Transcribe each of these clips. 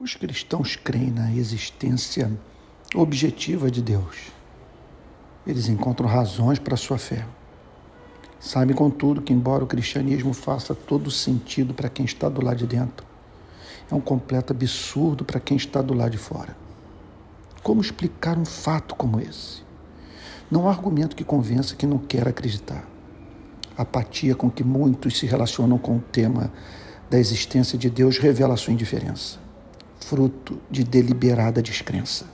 Os cristãos creem na existência objetiva de Deus. Eles encontram razões para sua fé. Sabem, contudo, que, embora o cristianismo faça todo sentido para quem está do lado de dentro, é um completo absurdo para quem está do lado de fora. Como explicar um fato como esse? Não há argumento que convença quem não quer acreditar. A apatia com que muitos se relacionam com o tema da existência de Deus revela a sua indiferença fruto de deliberada descrença.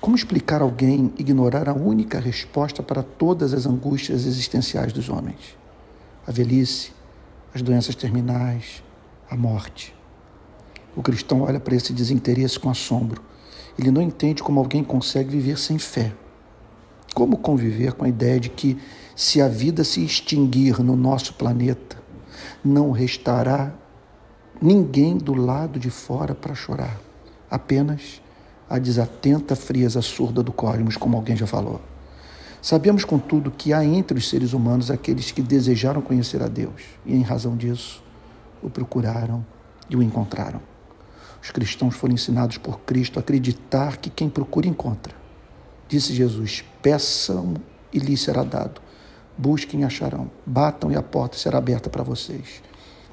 Como explicar alguém ignorar a única resposta para todas as angústias existenciais dos homens? A velhice, as doenças terminais, a morte. O cristão olha para esse desinteresse com assombro. Ele não entende como alguém consegue viver sem fé. Como conviver com a ideia de que, se a vida se extinguir no nosso planeta, não restará ninguém do lado de fora para chorar, apenas a desatenta frieza surda do cosmos, como alguém já falou. Sabemos, contudo, que há entre os seres humanos aqueles que desejaram conhecer a Deus e, em razão disso, o procuraram e o encontraram. Os cristãos foram ensinados por Cristo a acreditar que quem procura encontra. Disse Jesus: peçam e lhes será dado, busquem e acharão, batam e a porta será aberta para vocês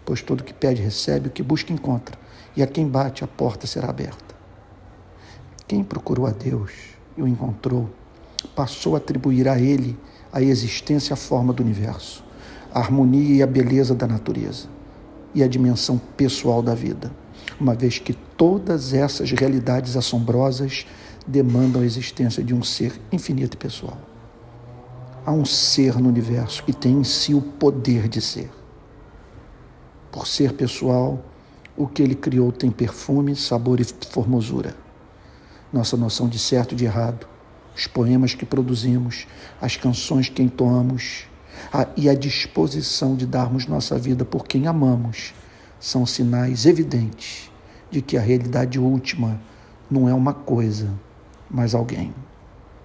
pois todo que pede recebe, o que busca encontra, e a quem bate a porta será aberta. Quem procurou a Deus e o encontrou, passou a atribuir a ele a existência e a forma do universo, a harmonia e a beleza da natureza e a dimensão pessoal da vida, uma vez que todas essas realidades assombrosas demandam a existência de um ser infinito e pessoal. Há um ser no universo que tem em si o poder de ser por ser pessoal, o que ele criou tem perfume, sabor e formosura. Nossa noção de certo e de errado, os poemas que produzimos, as canções que entoamos a, e a disposição de darmos nossa vida por quem amamos são sinais evidentes de que a realidade última não é uma coisa, mas alguém.